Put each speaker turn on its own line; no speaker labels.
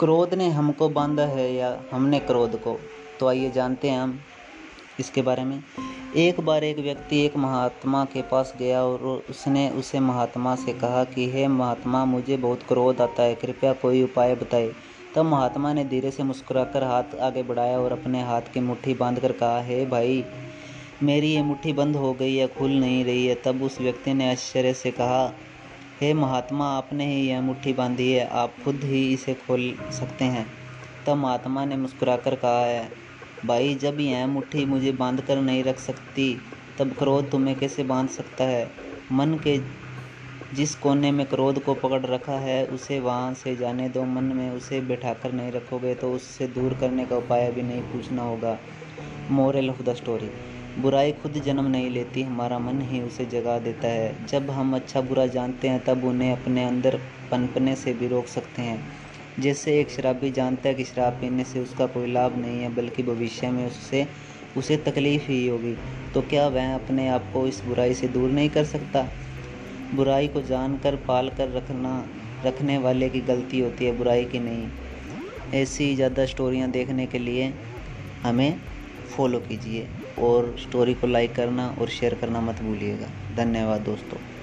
क्रोध ने हमको बांधा है या हमने क्रोध को? तो आइए जानते हैं हम इसके बारे में। एक बार एक व्यक्ति एक महात्मा के पास गया और उसने उसे महात्मा से कहा कि, हे महात्मा, मुझे बहुत क्रोध आता है, कृपया कोई उपाय बताए। तब महात्मा ने धीरे से मुस्कुराकर हाथ आगे बढ़ाया और अपने हाथ की मुट्ठी बाँध कर कहा, हे भाई, मेरी ये मुट्ठी बंद हो गई है खुल नहीं रही है? तब उस व्यक्ति ने आश्चर्य से कहा हे महात्मा, आपने ही यह मुट्ठी बांधी है, आप खुद ही इसे खोल सकते हैं। तब महात्मा ने मुस्कुराकर कहा है भाई, जब यह मुट्ठी मुझे बाँध कर नहीं रख सकती, तब क्रोध तुम्हें कैसे बाँध सकता है? मन के जिस कोने में क्रोध को पकड़ रखा है, उसे वहाँ से जाने दो। मन में उसे बैठाकर नहीं रखोगे तो उससे दूर करने का उपाय भी नहीं पूछना होगा। Moral of the story. बुराई खुद जन्म नहीं लेती, हमारा मन ही उसे जगा देता है। जब हम अच्छा बुरा जानते हैं, तब उन्हें अपने अंदर पनपने से भी रोक सकते हैं। जैसे एक शराबी जानता है कि शराब पीने से उसका कोई लाभ नहीं है, बल्कि भविष्य में उससे, उसे तकलीफ़ ही होगी। तो क्या वह अपने आप को इस बुराई से दूर नहीं कर सकता? बुराई को जानकर पाल कर रखना, रखने वाले की गलती होती है, बुराई की नहीं। ऐसी ज़्यादा स्टोरियाँ देखने के लिए हमें फॉलो कीजिए। और स्टोरी को लाइक करना और शेयर करना मत भूलिएगा। धन्यवाद दोस्तों।